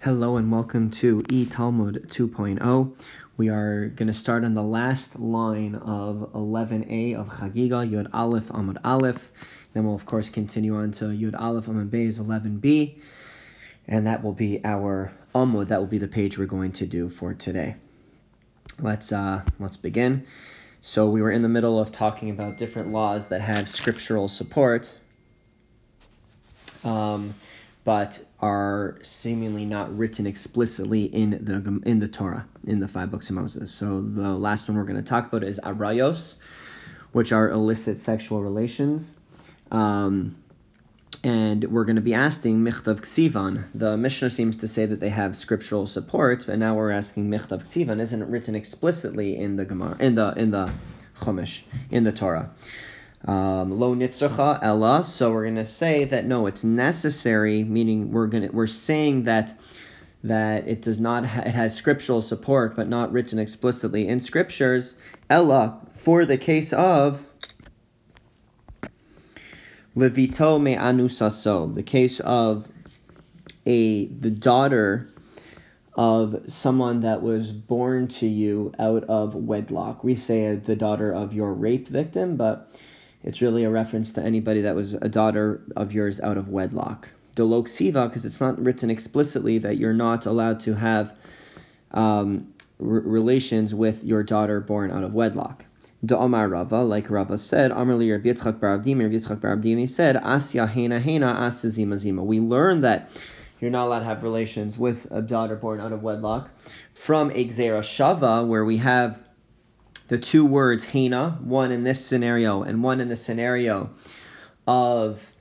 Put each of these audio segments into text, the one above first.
Hello and welcome to E Talmud 2.0. We are going to start on the last line of 11a of Chagiga, Yud Aleph, Amud Aleph. Then we'll, of course, continue on to Yud Aleph, Amud Beis, 11b. And that will be our Amud. That will be the page we're going to do for today. Let's, uh, let's begin. So we were in the middle of talking about different laws that have scriptural support. Um, but are seemingly not written explicitly in the in the Torah, in the five books of Moses. So the last one we're going to talk about is arayos, which are illicit sexual relations. Um, and we're going to be asking Michtav Ksivan. The Mishnah seems to say that they have scriptural support, but now we're asking Michtav Ksivan. Isn't it written explicitly in the Gemara, in the in the Chumash, in the Torah? Um, lo nitzracha ella. So we're going to say that no, it's necessary. Meaning we're going to we're saying that that it does not ha- it has scriptural support, but not written explicitly in scriptures. Ella for the case of levito me anusaso, the case of a the daughter of someone that was born to you out of wedlock. We say the daughter of your rape victim, but it's really a reference to anybody that was a daughter of yours out of wedlock. Dolok siva, because it's not written explicitly that you're not allowed to have um, relations with your daughter born out of wedlock. Amar Rava, like Rava said, Amrli Rabbi Yitzchak Bar Abdimi, Rabbi Yitzchak Bar Abdimi said, Asya Hena Hena Asya Zima Zima. We learned that you're not allowed to have relations with a daughter born out of wedlock from Exera Shava, where we have the two words Hena, one in this scenario and one in the scenario of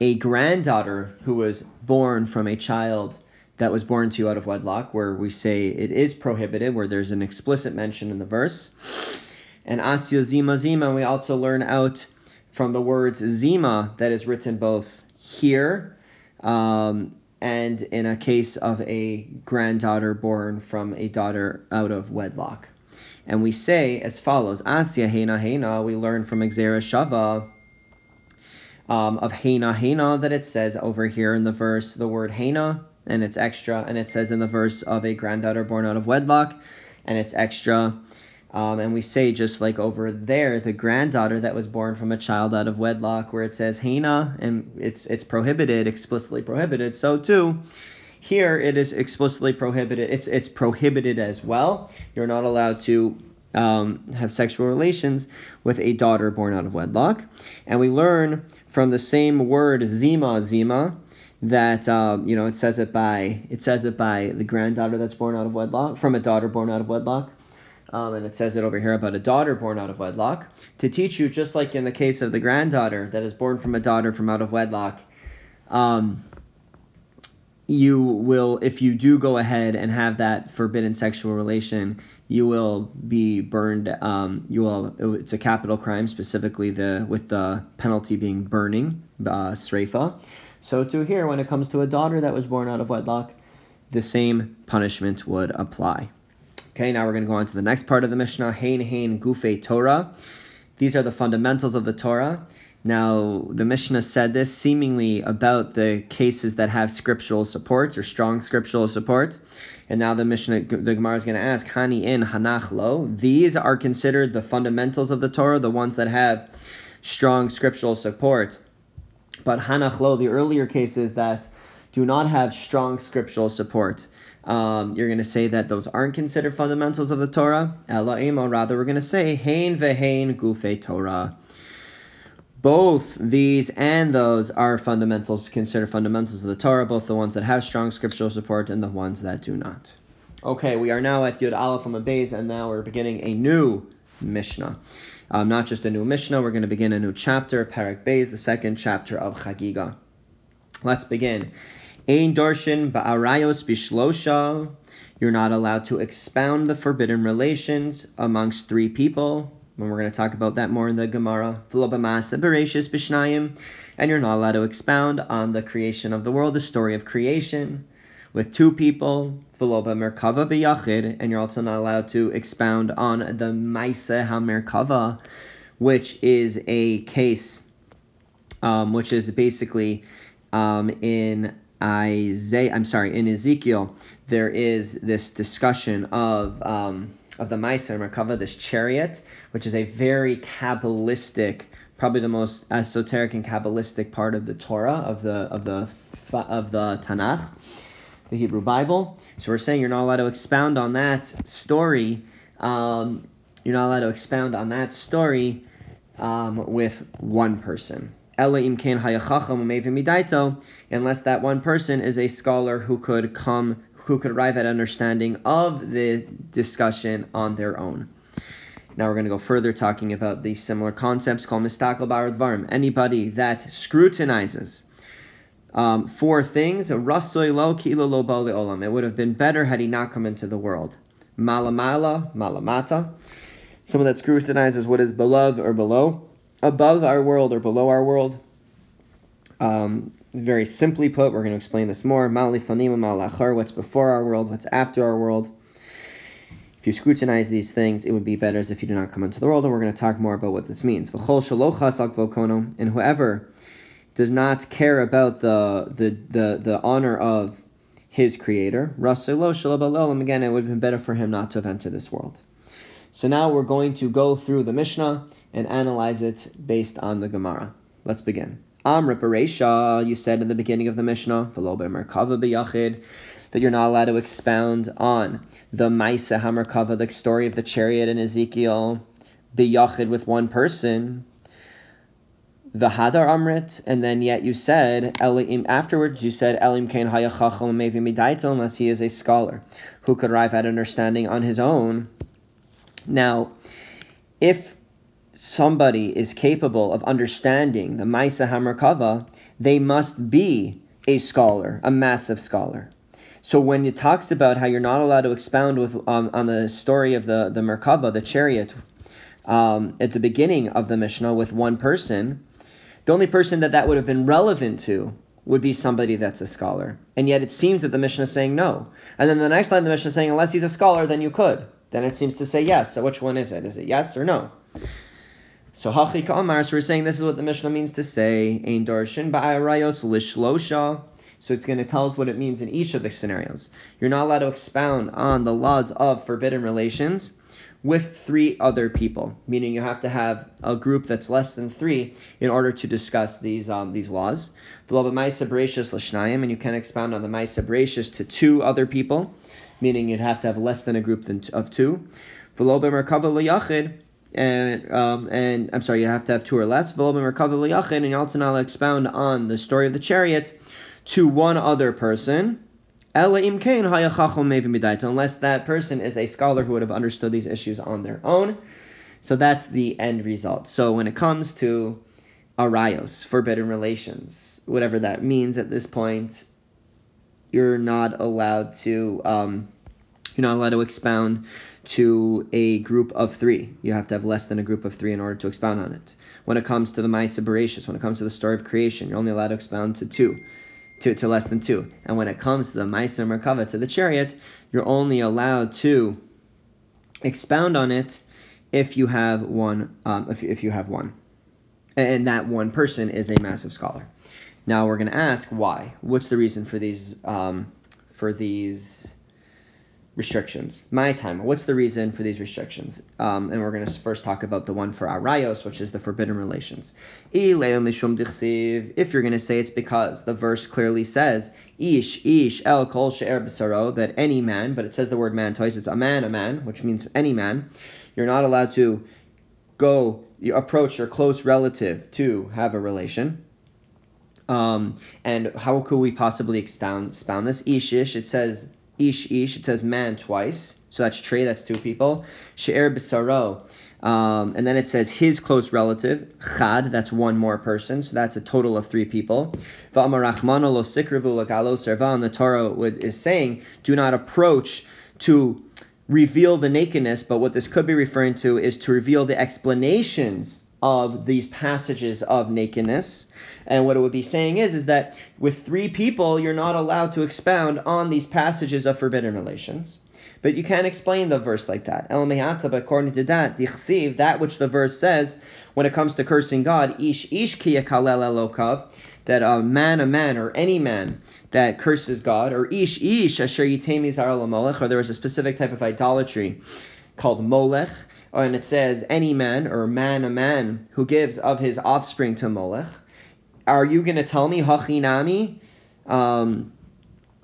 a granddaughter who was born from a child that was born to you out of wedlock, where we say it is prohibited, where there's an explicit mention in the verse. And Asya Zima Zima, we also learn out from the words Zima that is written both here um, and in a case of a granddaughter born from a daughter out of wedlock. And we say as follows: Asya Hena Hena. We learn from Exera Shava um, of Hena Hena that it says over here in the verse the word Hena, and it's extra, and it says in the verse of a granddaughter born out of wedlock, and it's extra. Um, and we say just like over there, the granddaughter that was born from a child out of wedlock, where it says Hena, and it's it's prohibited, explicitly prohibited. So too, here it is explicitly prohibited. It's it's prohibited as well. You're not allowed to um, have sexual relations with a daughter born out of wedlock. And we learn from the same word zima zima that um, you know it says it by it says it by the granddaughter that's born out of wedlock from a daughter born out of wedlock. Um, and it says it over here about a daughter born out of wedlock to teach you just like in the case of the granddaughter that is born from a daughter from out of wedlock um, you will, if you do go ahead and have that forbidden sexual relation, you will be burned. Um, you will. It's a capital crime, specifically the with the penalty being burning, uh, sreifa. So to here, when it comes to a daughter that was born out of wedlock, the same punishment would apply. Okay, now we're going to go on to the next part of the Mishnah. hain hain gufe Torah. These are the fundamentals of the Torah. Now, the Mishnah said this seemingly about the cases that have scriptural support or strong scriptural support. And now the Mishnah, the Gemara is going to ask, Hani in Hanach lo. These are considered the fundamentals of the Torah, the ones that have strong scriptural support. But Hanach lo, the earlier cases that do not have strong scriptural support, um, you're going to say that those aren't considered fundamentals of the Torah. Or rather, we're going to say Hein vehein gufe Torah both these and those are fundamentals, considered fundamentals of the Torah, both the ones that have strong scriptural support and the ones that do not. Okay, we are now at Yud Aleph Beis, and now we're beginning a new Mishnah. Um, not just a new Mishnah, we're going to begin a new chapter, Parak Beis, the second chapter of Chagiga. Let's begin. Ein Darshan Ba'arayos Bishlosha. You're not allowed to expound the forbidden relations amongst three people when we're going to talk about that more in the Gemara. And you're not allowed to expound on the creation of the world, the story of creation, with two people. And you're also not allowed to expound on the Maise HaMerkava, which is a case, um, which is basically um, in Isaiah, I'm sorry, in Ezekiel, there is this discussion of um, of the Meiser Merkava, this chariot, which is a very Kabbalistic, probably the most esoteric and Kabbalistic part of the Torah of the of the of the Tanakh, the Hebrew Bible. So we're saying you're not allowed to expound on that story. Um, you're not allowed to expound on that story um, with one person. Unless that one person is a scholar who could come, who could arrive at understanding of the discussion on their own. Now we're going to go further talking about these similar concepts called mistakel baradvarim. Anybody that scrutinizes um, four things, rasoy lo kilo lo olam. It would have been better had he not come into the world. Malamala, malamata. Someone that scrutinizes what is below or below, above our world or below our world. Um, very simply put, we're going to explain this more. Mali fanima malachar, what's before our world, what's after our world. If you scrutinize these things, it would be better as if you do not come into the world, and we're going to talk more about what this means. And whoever does not care about the the the, the honor of his creator, again, it would have been better for him not to have entered this world. So now we're going to go through the Mishnah and analyze it based on the Gemara. Let's begin. Amr Paresha, you said in the beginning of the Mishnah, that you're not allowed to expound on the Maisa Hamerkava, the story of the chariot in Ezekiel, biyachid with one person. The Hadar Amrit, and then yet you said Elim afterwards you said Elim Kain Hayachacham Mevi Midaito unless he is a scholar who could arrive at understanding on his own. Now, if somebody is capable of understanding the Maisa Hamerkava, they must be a scholar, a massive scholar. So when it talks about how you're not allowed to expound with um, on the story of the the Merkava, the chariot, um, at the beginning of the Mishnah with one person, the only person that that would have been relevant to would be somebody that's a scholar. And yet it seems that the Mishnah is saying no. And then the next line the Mishnah is saying unless he's a scholar, then you could. Then it seems to say yes. So which one is it? Is it yes or no? So Hachi Ka'amar, so we're saying this is what the Mishnah means to say. Ein darshin ba'arayos lishlosha. So it's going to tell us what it means in each of the scenarios. You're not allowed to expound on the laws of forbidden relations with three other people, meaning you have to have a group that's less than three in order to discuss these um, these laws. And you can expound on the Maisa to two other people, meaning you'd have to have less than a group of two. And um, and I'm sorry, you have to have two or less. And you also not expound on the story of the chariot to one other person, unless that person is a scholar who would have understood these issues on their own. So that's the end result. So when it comes to arayos, forbidden relations, whatever that means at this point, you're not allowed to um, you're not allowed to expound to a group of three. You have to have less than a group of three in order to expound on it. When it comes to the Maisa Bereshis, when it comes to the story of creation, you're only allowed to expound to two to, to less than two. And when it comes to the Meiser Merkava, to the chariot, you're only allowed to expound on it if you have one, um, if, if you have one. And that one person is a massive scholar. Now we're going to ask why. What's the reason for these um, for these restrictions. My time. What's the reason for these restrictions? Um, and we're going to first talk about the one for arayos, which is the forbidden relations. If you're going to say it's because the verse clearly says ish ish el kol that any man, but it says the word man twice. It's a man, a man, which means any man. You're not allowed to go you approach your close relative to have a relation. Um, and how could we possibly expound, expound this? Ish ish. It says ish ish, it says man twice. So that's trey, that's two people. She'er b'saro. Um, and then it says his close relative, chad, that's one more person, so that's a total of three people. And the Torah would, is saying, do not approach to reveal the nakedness, but what this could be referring to is to reveal the explanations of these passages of nakedness. And what it would be saying is, is that with three people, you're not allowed to expound on these passages of forbidden relations. But you can't explain the verse like that. El but according to that, dichsiv, that which the verse says when it comes to cursing God, ish ish kiyakalel elokav, that a man, a man, or any man that curses God, or ish ish asher yitemi zar or there was a specific type of idolatry called molech, and it says any man or man, a man who gives of his offspring to molech. Are you going to tell me hachinami? Um,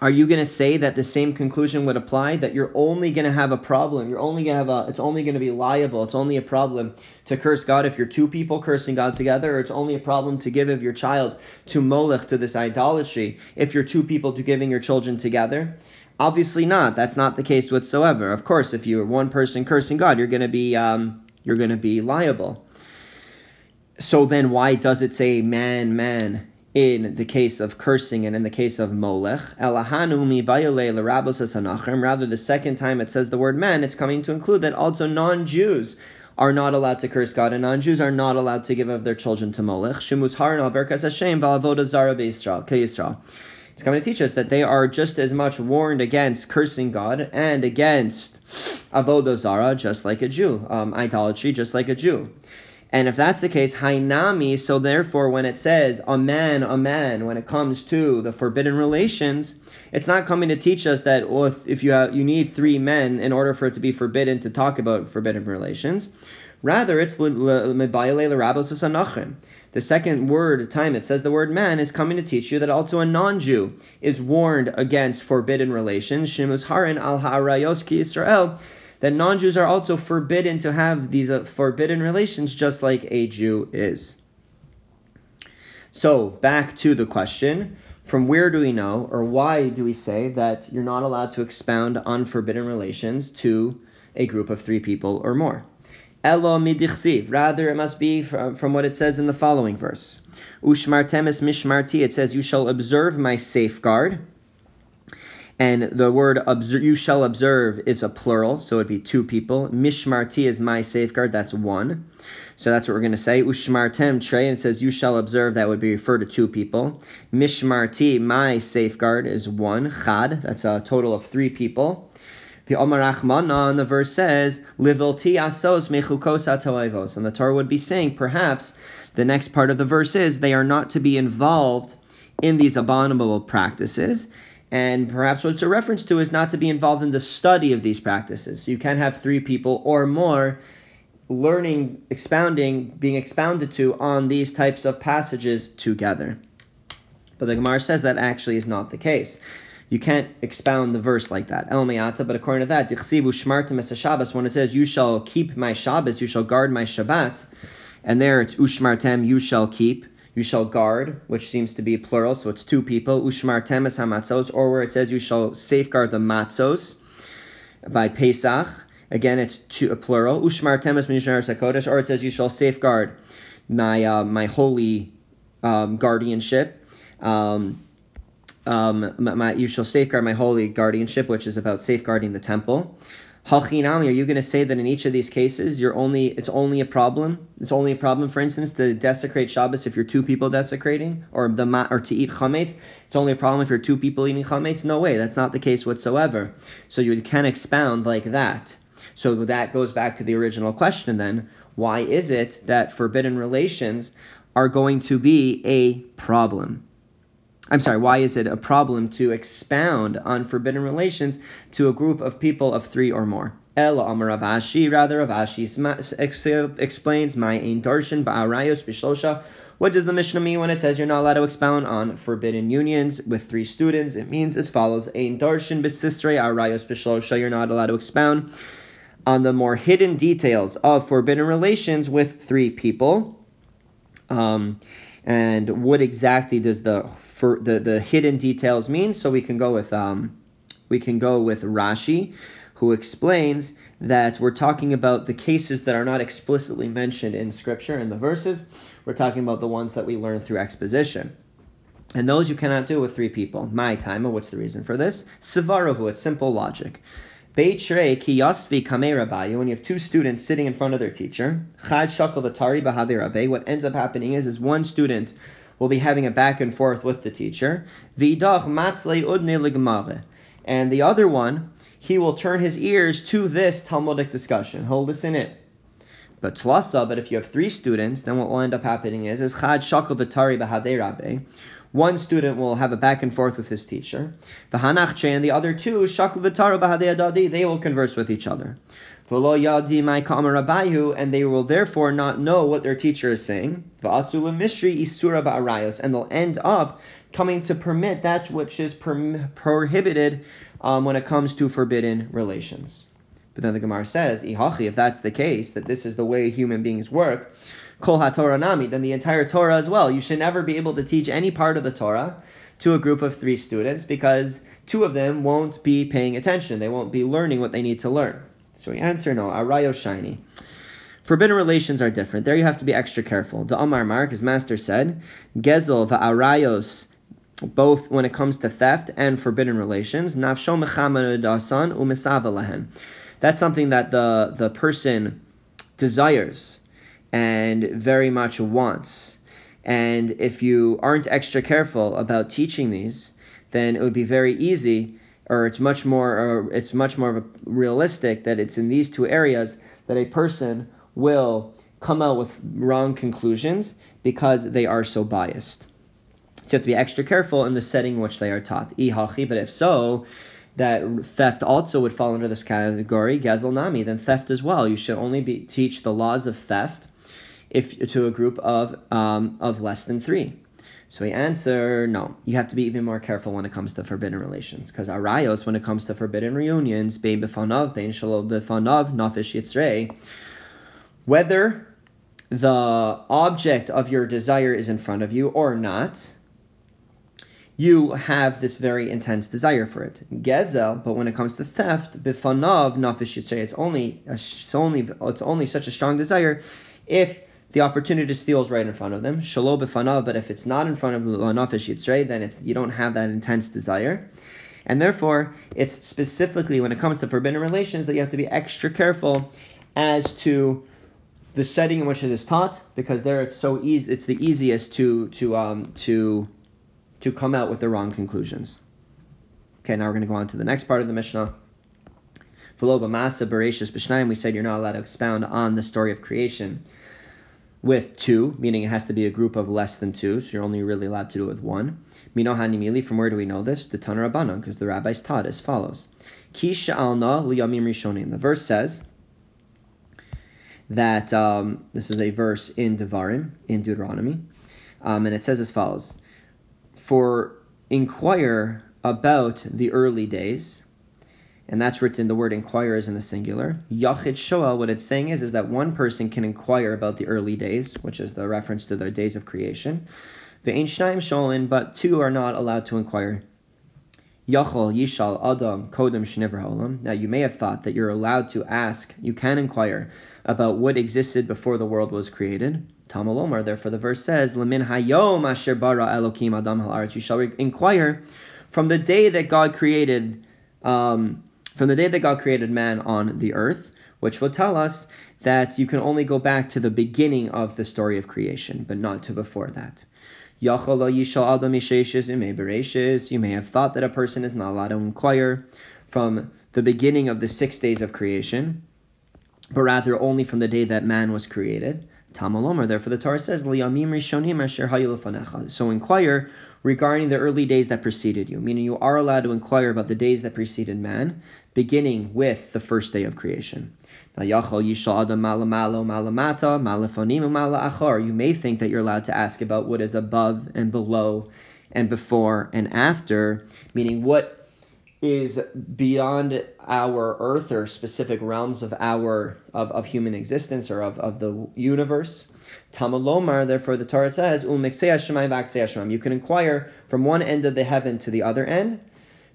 are you going to say that the same conclusion would apply that you're only going to have a problem you're only going to have a it's only going to be liable it's only a problem to curse god if you're two people cursing god together or it's only a problem to give of your child to molech to this idolatry if you're two people to giving your children together obviously not. That's not the case whatsoever. Of course if you're one person cursing god you're going to be um, you're going to be liable. So then why does it say man man in the case of cursing and in the case of molech. Rather, the second time it says the word man, it's coming to include that also non-Jews are not allowed to curse God, and non-Jews are not allowed to give of their children to molech. It's coming to teach us that they are just as much warned against cursing God and against avodah zara, just like a Jew, um, idolatry, just like a Jew. And if that's the case, Hainami, so therefore when it says a man, a man, when it comes to the forbidden relations, it's not coming to teach us that well, if, if you have, you need three men in order for it to be forbidden to talk about forbidden relations. Rather, it's the second word time it says the word man is coming to teach you that also a non-Jew is warned against forbidden relations. Shimus harin al ha'arayos ki Israel that non Jews are also forbidden to have these uh, forbidden relations just like a Jew is. So, back to the question from where do we know, or why do we say that you're not allowed to expound on forbidden relations to a group of three people or more? Elo midichsiv. Rather, it must be from, from what it says in the following verse. Ushmartemis mishmarti. It says, You shall observe my safeguard. And the word observe, you shall observe is a plural, so it'd be two people. Mishmarti is my safeguard, that's one. So that's what we're going to say. Ushmartem tre, and it says you shall observe, that would be referred to two people. Mishmarti, my safeguard, is one. Chad, that's a total of three people. The Omar Achmana, the verse says, Livilti asos mechukos atoivos. And the Torah would be saying, perhaps, the next part of the verse is, they are not to be involved in these abominable practices. And perhaps what it's a reference to is not to be involved in the study of these practices. You can't have three people or more learning, expounding, being expounded to on these types of passages together. But the Gemara says that actually is not the case. You can't expound the verse like that. El but according to that, Shabbos, when it says, You shall keep my Shabbos, you shall guard my Shabbat, and there it's Ushmartem, you shall keep you shall guard, which seems to be plural, so it's two people, Ushmartem temes hamatzos, or where it says you shall safeguard the matzos by Pesach. Again, it's two, a plural. Ushmar temes mishmar sakodesh, or it says you shall safeguard my uh, my holy um, guardianship. Um, um, my, you shall safeguard my holy guardianship, which is about safeguarding the temple. Hachinami, are you going to say that in each of these cases you're only it's only a problem? It's only a problem, for instance, to desecrate Shabbos if you're two people desecrating, or the or to eat chametz. It's only a problem if you're two people eating chametz. No way, that's not the case whatsoever. So you can expound like that. So that goes back to the original question then. Why is it that forbidden relations are going to be a problem? I'm sorry, why is it a problem to expound on forbidden relations to a group of people of three or more? El Amar Rav Ashi, rather Rav Ashi explains my Ein Darshan Ba'arayos Bishlosha. What does the Mishnah mean when it says you're not allowed to expound on forbidden unions with three students? It means as follows: Ein Darshan B'Sisrei Arayos Bishlosha. You're not allowed to expound on the more hidden details of forbidden relations with three people. Um, and what exactly does the for the, the hidden details mean. So we can go with um, we can go with Rashi, who explains that we're talking about the cases that are not explicitly mentioned in Scripture in the verses. We're talking about the ones that we learn through exposition. And those you cannot do with three people. My time, what's the reason for this? Sivarahu, it's simple logic. Beitre ki yasvi kamei when you have two students sitting in front of their teacher, chad shakal v'tari what ends up happening is, is one student will be having a back and forth with the teacher. And the other one, he will turn his ears to this Talmudic discussion. He'll listen in. But tlasa, but if you have three students, then what will end up happening is is shakal. One student will have a back and forth with his teacher. And the other two shakal. They will converse with each other. V'lo yadi my kamar and they will therefore not know what their teacher is saying. V'asula mishri isura ba'arayos, and they'll end up coming to permit that which is prohibited um, when it comes to forbidden relations. But then the Gemara says, Ihachi, if that's the case, that this is the way human beings work, Kol Nami, then the entire Torah as well. You should never be able to teach any part of the Torah to a group of three students because two of them won't be paying attention. They won't be learning what they need to learn. So we answer no, Arayo Shiny. Forbidden relations are different. There you have to be extra careful. The Amar Mark, his master said, Gezel va'arayos both when it comes to theft and forbidden relations. Nafsho mechamasan umisava that's something that the, the person desires and very much wants. And if you aren't extra careful about teaching these, then it would be very easy, or it's much more, or it's much more of realistic that it's in these two areas that a person will come out with wrong conclusions because they are so biased. So you have to be extra careful in the setting in which they are taught. But if so, that theft also would fall under this category, gazel nami, then theft as well. You should only be, teach the laws of theft if to a group of um, of less than three. So we answer no. You have to be even more careful when it comes to forbidden relations, because arayos, when it comes to forbidden reunions, bein befanav, bein shalom befanav, nafish yitzrei, whether the object of your desire is in front of you or not, you have this very intense desire for it. Gezel, but when it comes to theft, bifanav nafish say it's only it's only it's only such a strong desire if the opportunity to steal is right in front of them. Shalom bifanav, but if it's not in front of nafish yitzrei, then it's you don't have that intense desire. And therefore, it's specifically when it comes to forbidden relations that you have to be extra careful as to the setting in which it is taught, because there it's so easy. It's the easiest to to um to to come out with the wrong conclusions. Okay, now we're going to go on to the next part of the Mishnah. We said you're not allowed to expound on the story of creation with two, meaning it has to be a group of less than two, so you're only really allowed to do it with one. Minohani mili, from where do we know this? The Tanur Rabbanan, because the rabbis taught as follows. Kisha alna liyamim rishonim. The verse says that um, this is a verse in Devarim, in Deuteronomy, um, and it says as follows for inquire about the early days, and that's written, the word inquire is in the singular. Yachid Shoah, what it's saying is, is that one person can inquire about the early days, which is the reference to the days of creation. The Shnaim Sholin, but two are not allowed to inquire. Yachol Yishal Adam Kodem Shnever Olam. Now you may have thought that you're allowed to ask, you can inquire about what existed before the world was created. Tamalomar, therefore the verse says, Lemin Hayom Asher Bara Elokim Adam Halaretz. You shall inquire from the day that God created, um, from the day that God created man on the earth, which will tell us that you can only go back to the beginning of the story of creation, but not to before that. You may have thought that a person is not allowed to inquire from the beginning of the six days of creation, but rather only from the day that man was created. Tamalomer, therefore the Torah says, So inquire regarding the early days that preceded you, meaning you are allowed to inquire about the days that preceded man, beginning with the first day of creation. You may think that you're allowed to ask about what is above and below and before and after, meaning what is beyond our earth or specific realms of our of, of human existence or of, of the universe. Tamalomar, therefore the Torah says, um, You can inquire from one end of the heaven to the other end.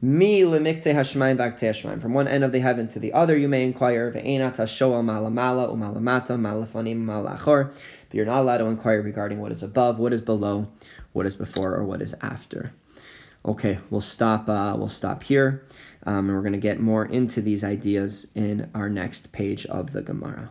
Mi From one end of the heaven to the other, you may inquire. Ve'enat hashoa malamala umalamata malafanim malachor. But you're not allowed to inquire regarding what is above, what is below, what is before, or what is after. Okay, we'll stop. Uh, we'll stop here, um, and we're going to get more into these ideas in our next page of the Gemara.